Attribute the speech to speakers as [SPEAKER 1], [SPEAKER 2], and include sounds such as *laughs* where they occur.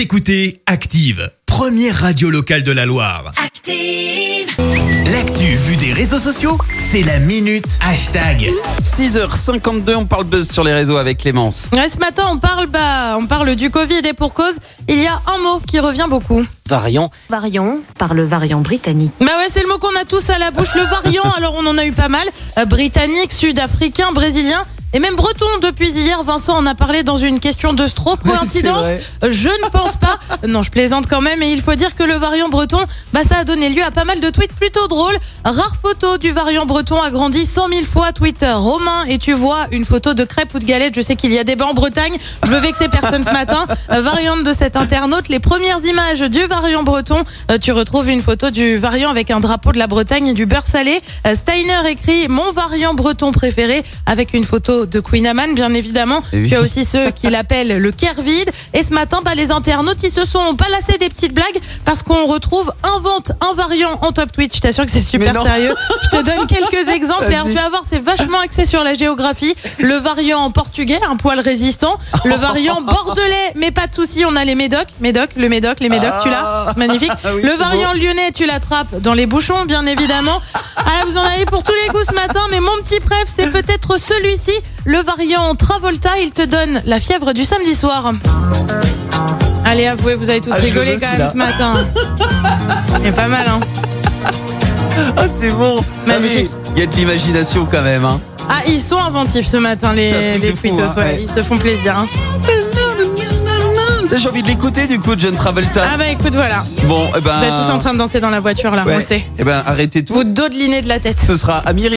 [SPEAKER 1] Vous écoutez Active, première radio locale de la Loire.
[SPEAKER 2] Active.
[SPEAKER 1] L'actu vue des réseaux sociaux, c'est la minute hashtag.
[SPEAKER 3] 6h52, on parle buzz sur les réseaux avec Clémence.
[SPEAKER 4] Ouais, ce matin, on parle, bah, on parle du Covid et pour cause, il y a un mot qui revient beaucoup.
[SPEAKER 3] Variant.
[SPEAKER 2] Variant par le variant britannique.
[SPEAKER 4] Bah ouais, c'est le mot qu'on a tous à la bouche, le variant. *laughs* Alors on en a eu pas mal. Euh, britannique, sud-africain, brésilien. Et même breton depuis hier, Vincent en a parlé dans une question de stroke. Coïncidence. Je ne pense pas. *laughs* Non, je plaisante quand même. Et il faut dire que le variant breton, bah ça a donné lieu à pas mal de tweets plutôt drôles. Rare photo du variant breton a grandi 100 000 fois. Twitter Romain et tu vois une photo de crêpes ou de galettes. Je sais qu'il y a débat en Bretagne. Je veux vexer personne ce matin. *laughs* Euh, variante de cet internaute. Les premières images du variant breton. Euh, tu retrouves une photo du variant avec un drapeau de la Bretagne et du beurre salé. Euh, Steiner écrit mon variant breton préféré avec une photo de Queen Amman, bien évidemment.
[SPEAKER 3] Eh oui.
[SPEAKER 4] Tu as aussi ceux qui *laughs* l'appellent le Kervide. Et ce matin, bah, les internautes, ils se sont pas lassés des petites blagues parce qu'on retrouve invente un variant en top tweet. Je t'assure que c'est super sérieux. Je te donne *laughs* quelques exemples. Alors, tu vas voir, c'est vachement axé sur la géographie. Le variant portugais, un poil résistant. Le variant *laughs* bordelais, mais pas de souci, on a les médocs. Médoc, le médoc, les médocs, tu l'as. Magnifique.
[SPEAKER 3] Ah oui,
[SPEAKER 4] le variant lyonnais, tu l'attrapes dans les bouchons, bien évidemment. Ah, vous en avez pour tous les goûts ce matin, mais mon petit préf, c'est peut-être celui-ci. Le variant Travolta, il te donne la fièvre du samedi soir. Allez, avouez, vous avez tous
[SPEAKER 3] Ah,
[SPEAKER 4] rigolé quand même ce matin. *laughs* C'est pas mal, hein.
[SPEAKER 3] Ah, c'est bon.
[SPEAKER 4] Magnifique.
[SPEAKER 3] Ah, mais Il y a de l'imagination quand même. Hein.
[SPEAKER 4] Ah, ils sont inventifs ce matin, les, les
[SPEAKER 3] fou, hein,
[SPEAKER 4] ouais.
[SPEAKER 3] ouais.
[SPEAKER 4] Ils se font plaisir. hein.
[SPEAKER 3] J'ai envie de l'écouter du coup, John Travolta.
[SPEAKER 4] Ah bah écoute, voilà.
[SPEAKER 3] bon, eh ben.
[SPEAKER 4] Vous êtes tous en train de danser dans la voiture, là, on
[SPEAKER 3] Ouais.
[SPEAKER 4] le sait.
[SPEAKER 3] Eh ben, arrêtez tout.
[SPEAKER 4] Vous dodelinez de la tête.
[SPEAKER 3] Ce sera Amiri.